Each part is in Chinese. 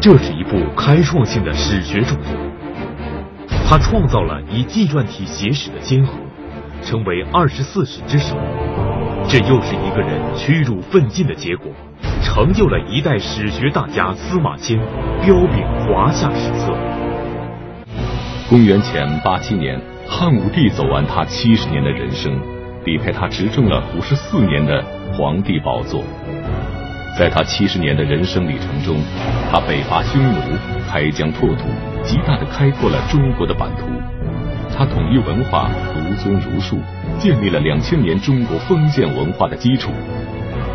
这是一部开创性的史学著作，他创造了以纪传体写史的先河，成为二十四史之首。这又是一个人屈辱奋进的结果，成就了一代史学大家司马迁彪炳华夏史册。公元前八七年，汉武帝走完他七十年的人生，离开他执政了五十四年的皇帝宝座。在他七十年的人生旅程中，他北伐匈奴，开疆拓土，极大的开阔了中国的版图。他统一文化，独尊儒术，建立了两千年中国封建文化的基础。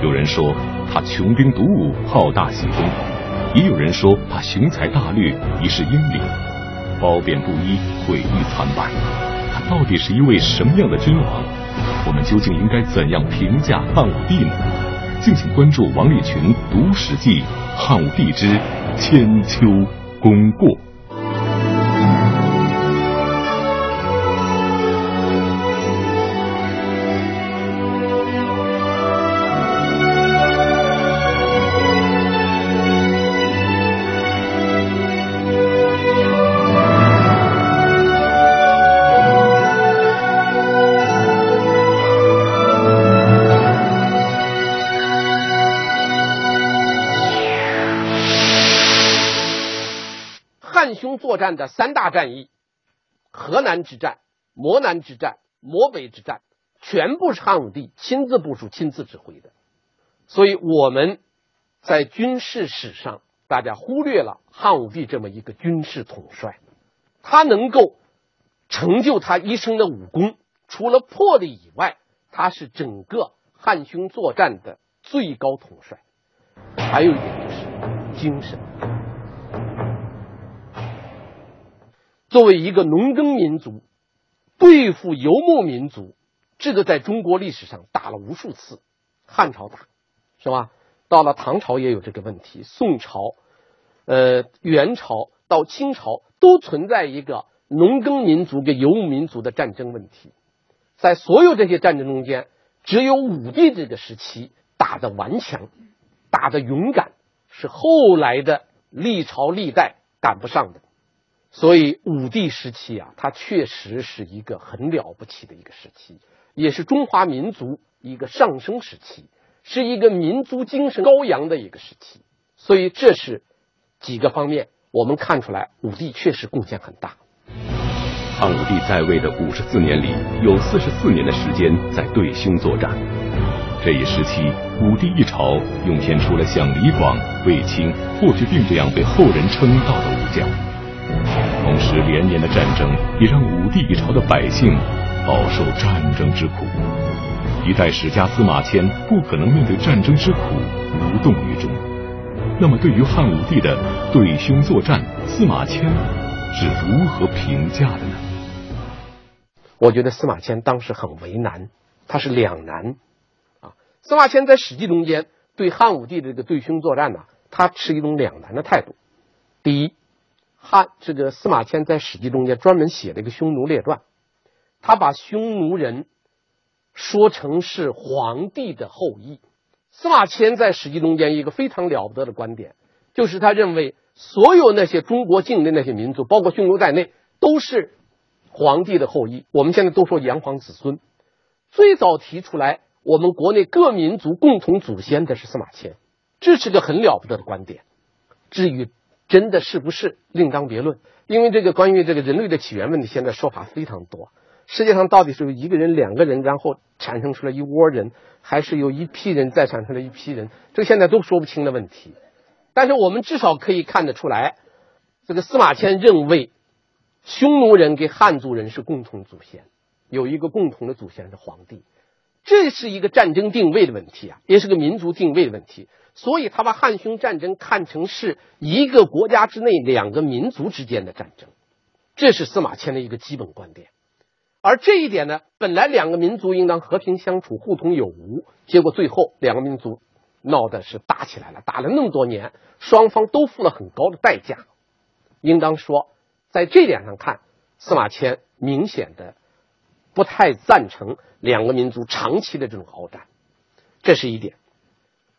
有人说他穷兵黩武，好大喜功；也有人说他雄才大略，一世英名，褒贬不一，毁誉参半。他到底是一位什么样的君王？我们究竟应该怎样评价汉武帝呢？敬请关注王立群读《史记·汉武帝之千秋功过》。汉匈作战的三大战役：河南之战、漠南之战、漠北之战，全部是汉武帝亲自部署、亲自指挥的。所以我们在军事史上，大家忽略了汉武帝这么一个军事统帅。他能够成就他一生的武功，除了魄力以外，他是整个汉匈作战的最高统帅。还有一点就是精神。作为一个农耕民族，对付游牧民族，这个在中国历史上打了无数次。汉朝打，是吧？到了唐朝也有这个问题，宋朝、呃元朝到清朝都存在一个农耕民族跟游牧民族的战争问题。在所有这些战争中间，只有武帝这个时期打的顽强，打的勇敢，是后来的历朝历代赶不上的。所以武帝时期啊，它确实是一个很了不起的一个时期，也是中华民族一个上升时期，是一个民族精神高扬的一个时期。所以这是几个方面，我们看出来武帝确实贡献很大。汉武帝在位的五十四年里，有四十四年的时间在对匈作战。这一时期，武帝一朝涌现出了像李广、卫青、霍去病这样被后人称道的武将。同时，连年的战争也让武帝一朝的百姓饱受战争之苦。一代史家司马迁不可能面对战争之苦无动于衷。那么，对于汉武帝的对匈作战，司马迁是如何评价的呢？我觉得司马迁当时很为难，他是两难啊。司马迁在《史记》中间对汉武帝的这个对匈作战呢，他持一种两难的态度。第一。汉这个司马迁在《史记》中间专门写了一个匈奴列传，他把匈奴人说成是皇帝的后裔。司马迁在《史记》中间一个非常了不得的观点，就是他认为所有那些中国境内那些民族，包括匈奴在内，都是皇帝的后裔。我们现在都说炎黄子孙，最早提出来我们国内各民族共同祖先的是司马迁，这是个很了不得的观点。至于。真的是不是另当别论？因为这个关于这个人类的起源问题，现在说法非常多。世界上到底是有一个人、两个人，然后产生出来一窝人，还是有一批人再产生了一批人？这个现在都说不清的问题。但是我们至少可以看得出来，这个司马迁认为，匈奴人跟汉族人是共同祖先，有一个共同的祖先是皇帝。这是一个战争定位的问题啊，也是个民族定位的问题。所以他把汉匈战争看成是一个国家之内两个民族之间的战争，这是司马迁的一个基本观点。而这一点呢，本来两个民族应当和平相处、互通有无，结果最后两个民族闹的是打起来了，打了那么多年，双方都付了很高的代价。应当说，在这点上看，司马迁明显的不太赞成两个民族长期的这种鏖战，这是一点。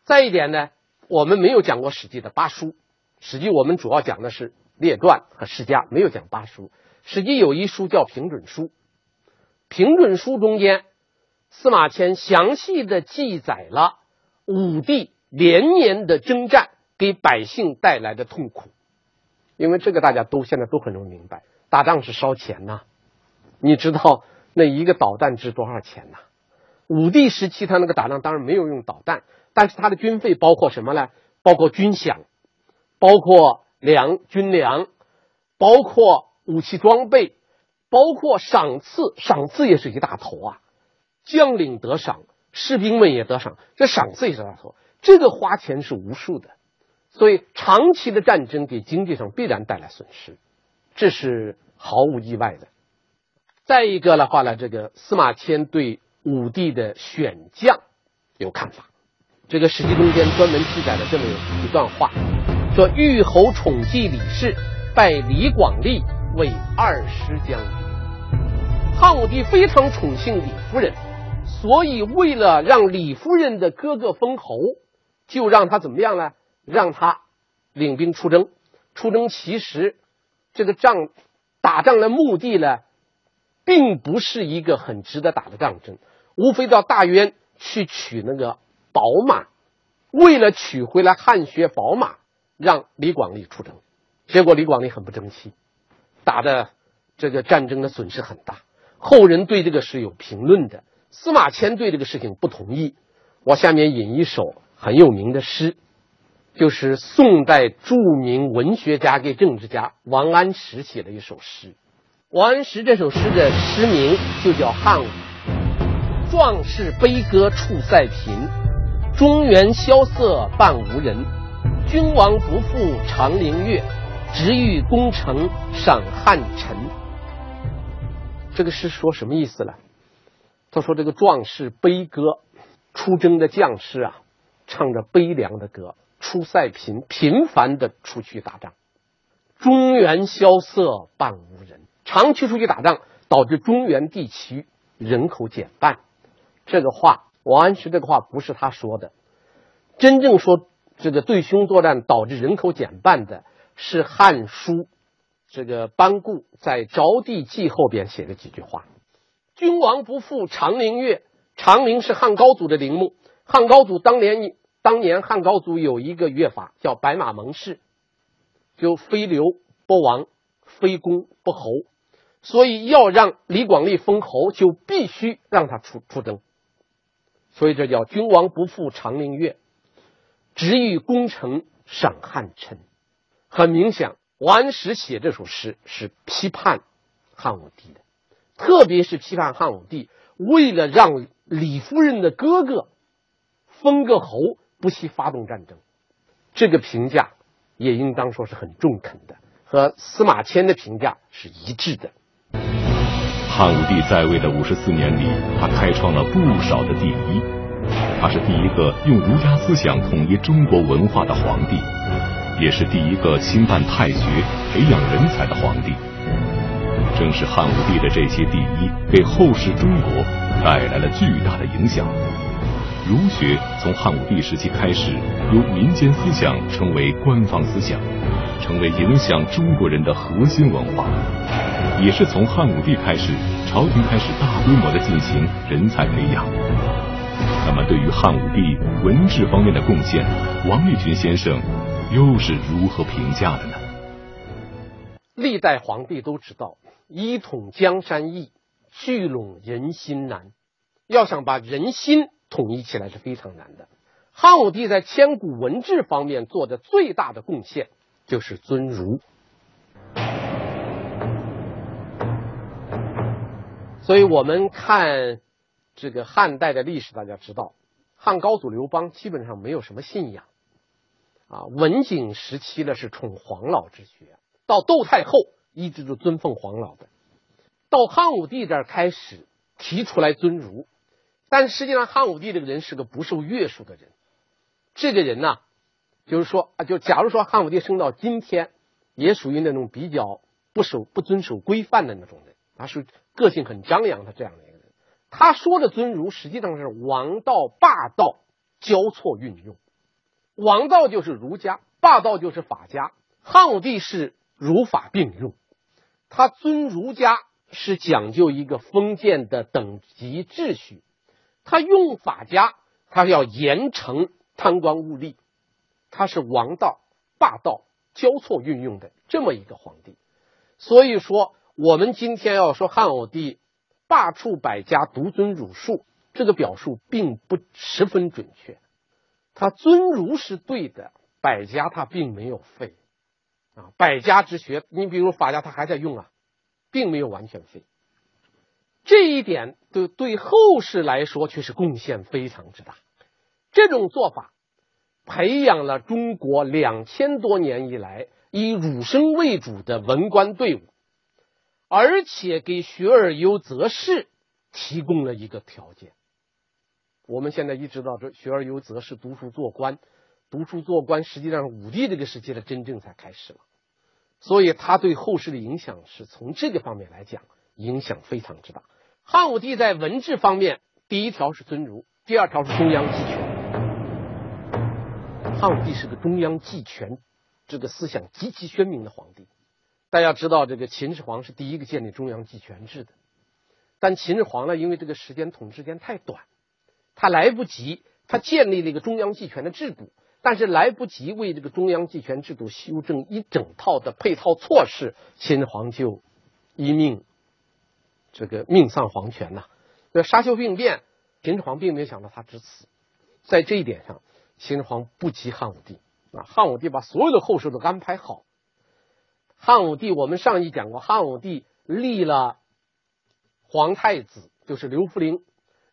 再一点呢，我们没有讲过《史记》的八书，《史记》我们主要讲的是列传和世家，没有讲八书。史记有一书叫《平准书》，《平准书》中间，司马迁详细的记载了武帝连年的征战给百姓带来的痛苦。因为这个大家都现在都很容易明白，打仗是烧钱呐。你知道那一个导弹值多少钱呢？武帝时期他那个打仗当然没有用导弹，但是他的军费包括什么呢？包括军饷，包括粮军粮，包括武器装备，包括赏赐，赏赐也是一大头啊。将领得赏，士兵们也得赏，这赏赐也是大头，这个花钱是无数的。所以，长期的战争给经济上必然带来损失，这是毫无意外的。再一个的话呢，这个司马迁对武帝的选将有看法。这个《史记》中间专门记载了这么一段话，说：“玉侯宠继李氏，拜李广利为二师将。”汉武帝非常宠幸李夫人，所以为了让李夫人的哥哥封侯，就让他怎么样呢？让他领兵出征，出征其实这个仗打仗的目的呢，并不是一个很值得打的仗争，无非到大渊去取那个宝马，为了取回来汗血宝马，让李广利出征，结果李广利很不争气，打的这个战争的损失很大。后人对这个是有评论的，司马迁对这个事情不同意。我下面引一首很有名的诗。就是宋代著名文学家跟政治家王安石写的一首诗。王安石这首诗的诗名就叫《汉武》。壮士悲歌出塞贫，中原萧瑟半无人。君王不负长陵月，直欲攻城赏汉臣。这个诗说什么意思呢？他说这个壮士悲歌，出征的将士啊，唱着悲凉的歌。出塞频频繁的出去打仗，中原萧瑟半无人。长期出去打仗，导致中原地区人口减半。这个话，王安石这个话不是他说的，真正说这个对匈作战导致人口减半的是《汉书》这个班固在《着地记》后边写的几句话：“君王不负长陵月，长陵是汉高祖的陵墓，汉高祖当年。当年汉高祖有一个乐法叫白马盟誓，就非刘不王，非公不侯，所以要让李广利封侯，就必须让他出出征，所以这叫君王不负长陵月，直欲攻城赏汉臣。很明显，王安石写这首诗是批判汉武帝的，特别是批判汉武帝为了让李夫人的哥哥封个侯。不惜发动战争，这个评价也应当说是很中肯的，和司马迁的评价是一致的。汉武帝在位的五十四年里，他开创了不少的第一。他是第一个用儒家思想统一中国文化的皇帝，也是第一个兴办太学、培养人才的皇帝。正是汉武帝的这些第一，给后世中国带来了巨大的影响。儒学从汉武帝时期开始，由民间思想成为官方思想，成为影响中国人的核心文化。也是从汉武帝开始，朝廷开始大规模的进行人才培养。那么，对于汉武帝文治方面的贡献，王立群先生又是如何评价的呢？历代皇帝都知道，一统江山易，聚拢人心难。要想把人心统一起来是非常难的。汉武帝在千古文治方面做的最大的贡献就是尊儒。所以我们看这个汉代的历史，大家知道，汉高祖刘邦基本上没有什么信仰啊。文景时期呢是崇黄老之学，到窦太后一直都尊奉黄老的，到汉武帝这儿开始提出来尊儒。但实际上，汉武帝这个人是个不受约束的人。这个人呢，就是说啊，就假如说汉武帝生到今天，也属于那种比较不守、不遵守规范的那种人，他是个性很张扬的这样的一个人。他说的尊儒，实际上是王道、霸道交错运用。王道就是儒家，霸道就是法家。汉武帝是儒法并用，他尊儒家是讲究一个封建的等级秩序，他用法家，他要严惩贪官污吏，他是王道霸道交错运用的这么一个皇帝。所以说，我们今天要说汉武帝罢黜百家，独尊儒术，这个表述并不十分准确。他尊儒是对的，百家他并没有废。啊，百家之学，你比如法家，他还在用啊，并没有完全废。这一点对对后世来说却是贡献非常之大。这种做法培养了中国两千多年以来以儒生为主的文官队伍，而且给学而优则仕提供了一个条件。我们现在一直到这，学而优则仕，读书做官。读书做官，实际上武帝这个时期的真正才开始了，所以他对后世的影响是从这个方面来讲，影响非常之大。汉武帝在文治方面，第一条是尊儒，第二条是中央集权。汉武帝是个中央集权这个思想极其鲜明的皇帝。大家知道，这个秦始皇是第一个建立中央集权制的，但秦始皇呢，因为这个时间统治时间太短，他来不及，他建立了一个中央集权的制度。但是来不及为这个中央集权制度修正一整套的配套措施，秦始皇就一命这个命丧黄泉呐。那沙丘病变，秦始皇并没有想到他之死，在这一点上，秦始皇不及汉武帝啊。汉武帝把所有的后事都安排好。汉武帝，我们上一讲过，汉武帝立了皇太子，就是刘弗陵，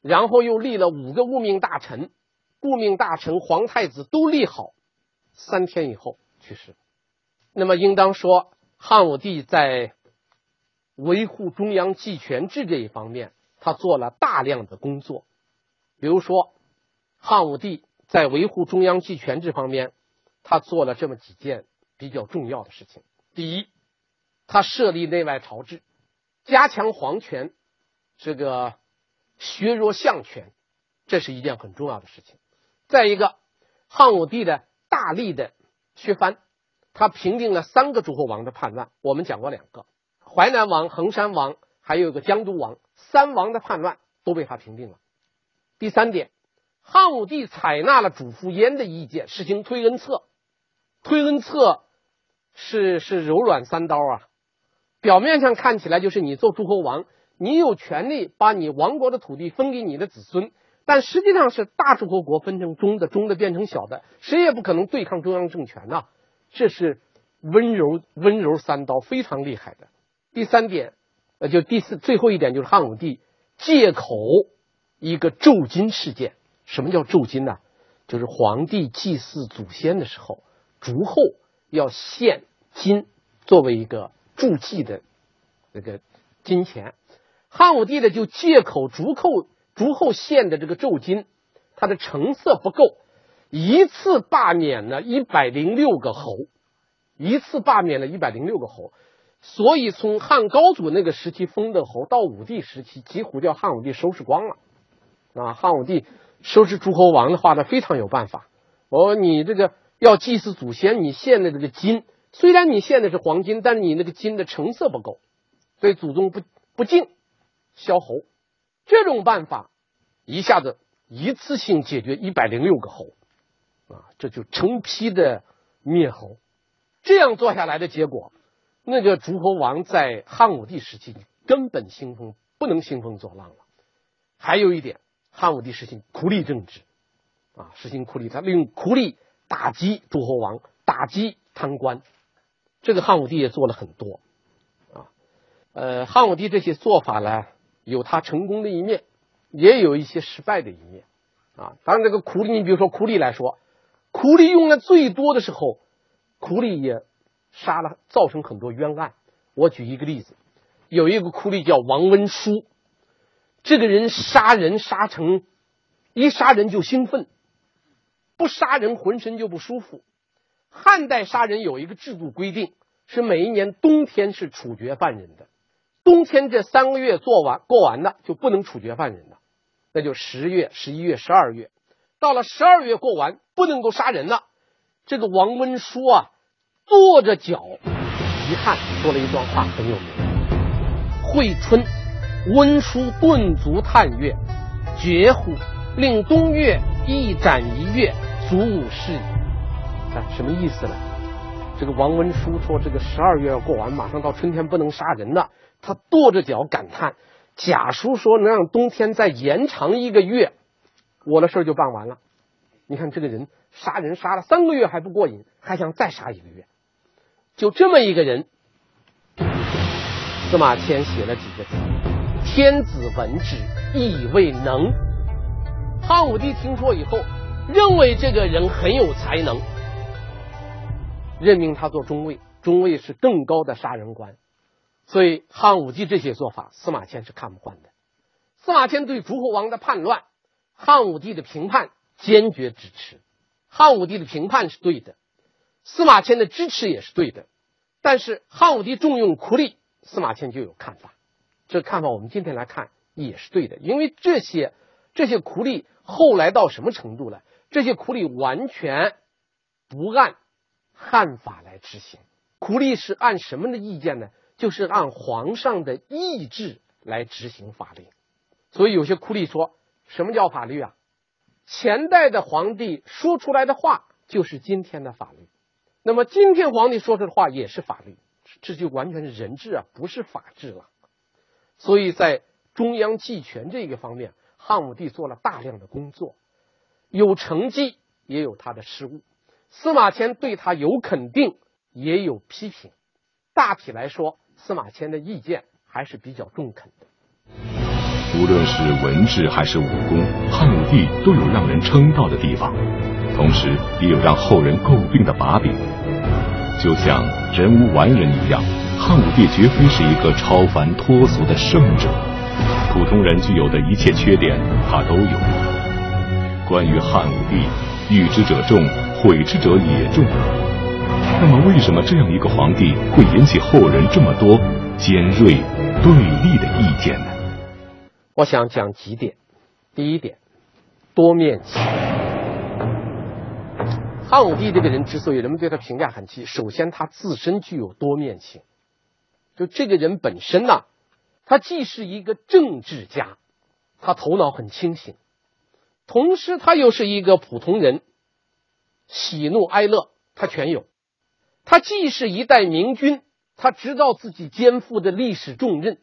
然后又立了五个顾命大臣。顾命大臣、皇太子都立好，三天以后去世。那么，应当说，汉武帝在维护中央集权制这一方面，他做了大量的工作。比如说，汉武帝在维护中央集权制方面，他做了这么几件比较重要的事情。第一，他设立内外朝制，加强皇权，这个削弱相权，这是一件很重要的事情。再一个，汉武帝的大力的削藩，他平定了三个诸侯王的叛乱。我们讲过两个，淮南王、衡山王，还有一个江都王，三王的叛乱都被他平定了。第三点，汉武帝采纳了主父偃的意见，实行推恩策。推恩策是是柔软三刀啊，表面上看起来就是你做诸侯王，你有权利把你王国的土地分给你的子孙。但实际上是大诸侯国分成中的，中的变成小的，谁也不可能对抗中央政权呐。这是温柔温柔三刀，非常厉害的。第三点，呃，就第四最后一点，就是汉武帝借口一个铸金事件。什么叫铸金呢？就是皇帝祭祀祖先的时候，烛后要献金作为一个铸祭的那个金钱。汉武帝呢，就借口烛寇。朱后献的这个铸金，它的成色不够，一次罢免了一百零六个侯，一次罢免了一百零六个侯，所以从汉高祖那个时期封的侯，到武帝时期，几乎叫汉武帝收拾光了。啊，汉武帝收拾诸侯王的话呢，非常有办法。哦，你这个要祭祀祖先，你献的这个金，虽然你献的是黄金，但是你那个金的成色不够，对祖宗不不敬，消侯。这种办法一下子一次性解决一百零六个侯啊，这就成批的灭侯。这样做下来的结果，那个诸侯王在汉武帝时期根本兴风不能兴风作浪了。还有一点，汉武帝实行酷吏政治啊，实行酷吏，他利用酷吏打击诸侯王，打击贪官。这个汉武帝也做了很多啊。呃，汉武帝这些做法呢？有他成功的一面，也有一些失败的一面，啊，当然这个苦力，你比如说苦力来说，苦力用的最多的时候，苦力也杀了，造成很多冤案。我举一个例子，有一个苦力叫王温书，这个人杀人杀成，一杀人就兴奋，不杀人浑身就不舒服。汉代杀人有一个制度规定，是每一年冬天是处决犯人的。冬天这三个月做完过完了就不能处决犯人了，那就十月、十一月、十二月。到了十二月过完不能够杀人了，这个王温书啊，跺着脚，遗憾说了一段话很有名：惠春，温书顿足探月，绝乎！令东岳一斩一月，足五世矣。啊，什么意思呢？这个王温书说，这个十二月要过完，马上到春天不能杀人了。他跺着脚感叹：贾叔说能让冬天再延长一个月，我的事儿就办完了。你看这个人杀人杀了三个月还不过瘾，还想再杀一个月。就这么一个人，司马迁写了几个字：“天子闻之，亦未能。”汉武帝听说以后，认为这个人很有才能，任命他做中尉。中尉是更高的杀人官，所以汉武帝这些做法，司马迁是看不惯的。司马迁对诸侯王的叛乱，汉武帝的评判坚决支持。汉武帝的评判是对的，司马迁的支持也是对的。但是汉武帝重用酷吏，司马迁就有看法。这看法我们今天来看也是对的，因为这些。这些苦吏后来到什么程度了？这些苦吏完全不按汉法来执行，苦吏是按什么的意见呢？就是按皇上的意志来执行法律。所以有些苦吏说什么叫法律啊？前代的皇帝说出来的话就是今天的法律，那么今天皇帝说出的话也是法律，这就完全是人治啊，不是法治了。所以在中央集权这个方面。汉武帝做了大量的工作，有成绩，也有他的失误。司马迁对他有肯定，也有批评。大体来说，司马迁的意见还是比较中肯的。无论是文治还是武功，汉武帝都有让人称道的地方，同时也有让后人诟病的把柄。就像人无完人一样，汉武帝绝非是一个超凡脱俗的圣者。普通人具有的一切缺点，他都有。关于汉武帝，欲之者众，毁之者也众。那么，为什么这样一个皇帝会引起后人这么多尖锐对立的意见呢？我想讲几点。第一点，多面性。汉武帝这个人之所以人们对他评价很低，首先他自身具有多面性。就这个人本身呢？他既是一个政治家，他头脑很清醒，同时他又是一个普通人，喜怒哀乐他全有。他既是一代明君，他知道自己肩负的历史重任，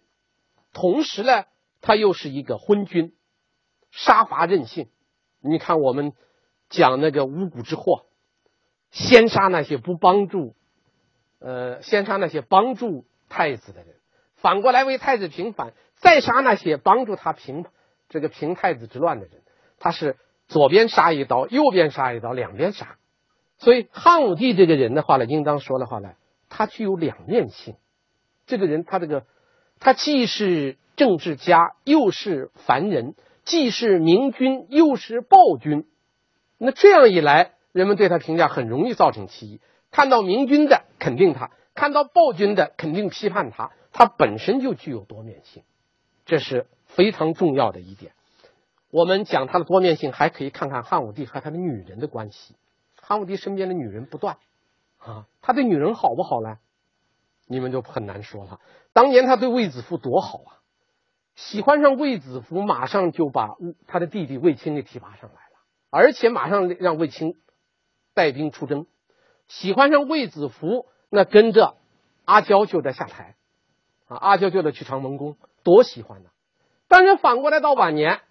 同时呢，他又是一个昏君，杀伐任性。你看我们讲那个五谷之祸，先杀那些不帮助，呃，先杀那些帮助太子的人。反过来为太子平反，再杀那些帮助他平这个平太子之乱的人，他是左边杀一刀，右边杀一刀，两边杀。所以汉武帝这个人的话呢，应当说的话呢，他具有两面性。这个人他这个，他既是政治家，又是凡人；既是明君，又是暴君。那这样一来，人们对他评价很容易造成歧义。看到明君的肯定他，看到暴君的肯定批判他。他本身就具有多面性，这是非常重要的一点。我们讲他的多面性，还可以看看汉武帝和他的女人的关系。汉武帝身边的女人不断啊，他对女人好不好呢？你们就很难说了。当年他对卫子夫多好啊，喜欢上卫子夫，马上就把他的弟弟卫青给提拔上来了，而且马上让卫青带兵出征。喜欢上卫子夫，那跟着阿娇就在下台。啊，阿娇就得去长门宫，多喜欢呢！但是反过来到晚年，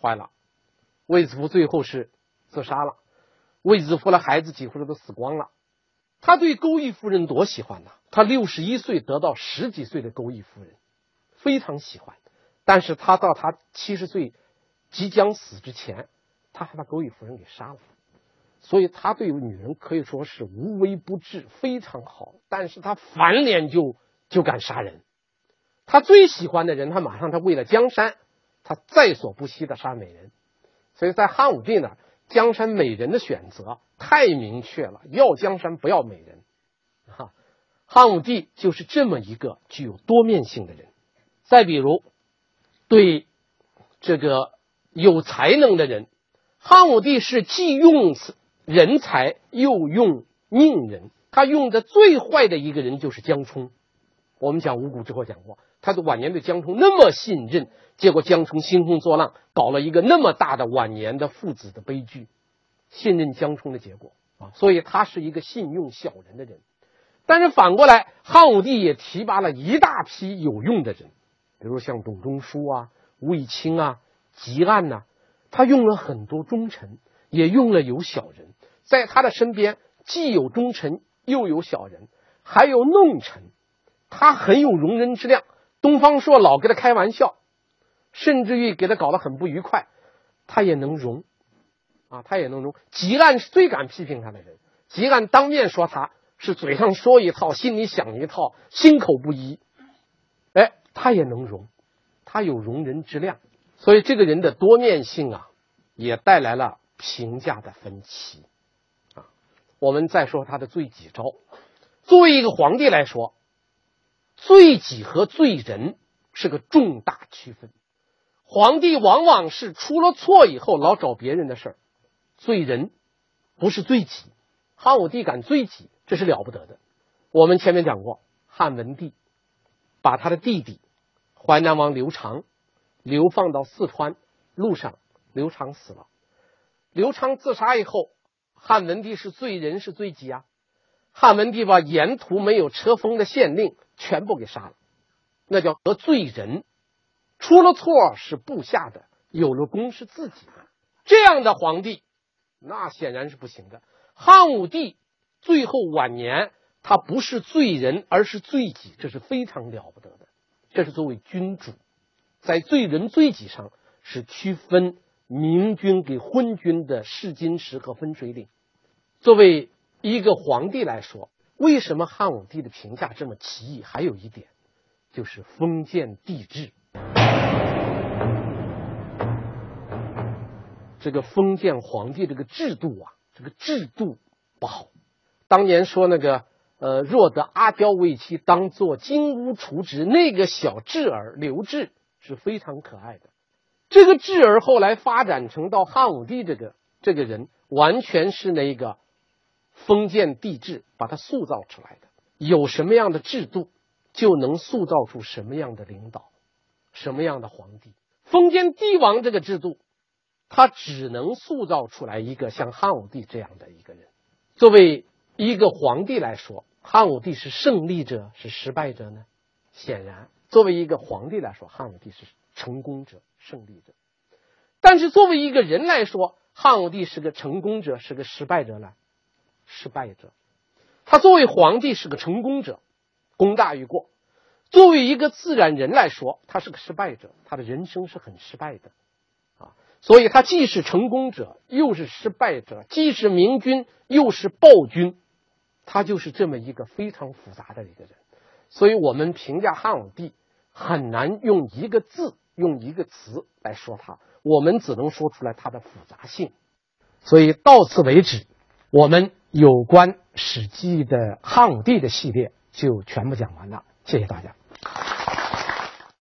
坏了，卫子夫最后是自杀了，卫子夫的孩子几乎都死光了。他对钩弋夫人多喜欢呐！他六十一岁得到十几岁的钩弋夫人，非常喜欢。但是他到他七十岁即将死之前，他还把钩弋夫人给杀了。所以他对女人可以说是无微不至，非常好。但是他翻脸就就敢杀人。他最喜欢的人，他马上他为了江山，他在所不惜的杀美人。所以在汉武帝那，江山美人的选择太明确了，要江山不要美人。哈，汉武帝就是这么一个具有多面性的人。再比如，对这个有才能的人，汉武帝是既用人才又用佞人。他用的最坏的一个人就是江充。我们讲五谷之后讲过，他的晚年对江充那么信任，结果江充兴风作浪，搞了一个那么大的晚年的父子的悲剧。信任江充的结果啊，所以他是一个信用小人的人。但是反过来，汉武帝也提拔了一大批有用的人，比如像董仲舒啊、卫青啊、汲黯呐，他用了很多忠臣，也用了有小人，在他的身边既有忠臣。又有小人，还有弄臣，他很有容人之量。东方朔老跟他开玩笑，甚至于给他搞得很不愉快，他也能容，啊，他也能容。吉安是最敢批评他的人，吉安当面说他是嘴上说一套，心里想一套，心口不一。哎，他也能容，他有容人之量。所以这个人的多面性啊，也带来了评价的分歧。我们再说他的罪己招。作为一个皇帝来说，罪己和罪人是个重大区分。皇帝往往是出了错以后老找别人的事儿，罪人不是罪己。汉武帝敢罪己，这是了不得的。我们前面讲过，汉文帝把他的弟弟淮南王刘长流放到四川，路上刘长死了。刘长自杀以后。汉文帝是罪人是罪己啊！汉文帝把沿途没有车封的县令全部给杀了，那叫得罪人。出了错是部下的，有了功是自己的。这样的皇帝，那显然是不行的。汉武帝最后晚年，他不是罪人，而是罪己，这是非常了不得的。这是作为君主，在罪人罪己上是区分。明君给昏君的试金石和分水岭，作为一个皇帝来说，为什么汉武帝的评价这么奇异？还有一点，就是封建帝制。这个封建皇帝这个制度啊，这个制度不好。当年说那个呃，若得阿娇为妻，当做金屋储职，那个小智儿刘志是非常可爱的。这个智儿后来发展成到汉武帝这个这个人，完全是那个封建帝制把他塑造出来的。有什么样的制度，就能塑造出什么样的领导，什么样的皇帝。封建帝王这个制度，他只能塑造出来一个像汉武帝这样的一个人。作为一个皇帝来说，汉武帝是胜利者是失败者呢？显然，作为一个皇帝来说，汉武帝是成功者。胜利者，但是作为一个人来说，汉武帝是个成功者，是个失败者呢？失败者。他作为皇帝是个成功者，功大于过；作为一个自然人来说，他是个失败者，他的人生是很失败的啊。所以他既是成功者，又是失败者；既是明君，又是暴君。他就是这么一个非常复杂的一个人。所以我们评价汉武帝，很难用一个字。用一个词来说它，我们只能说出来它的复杂性。所以到此为止，我们有关《史记》的汉武帝的系列就全部讲完了。谢谢大家。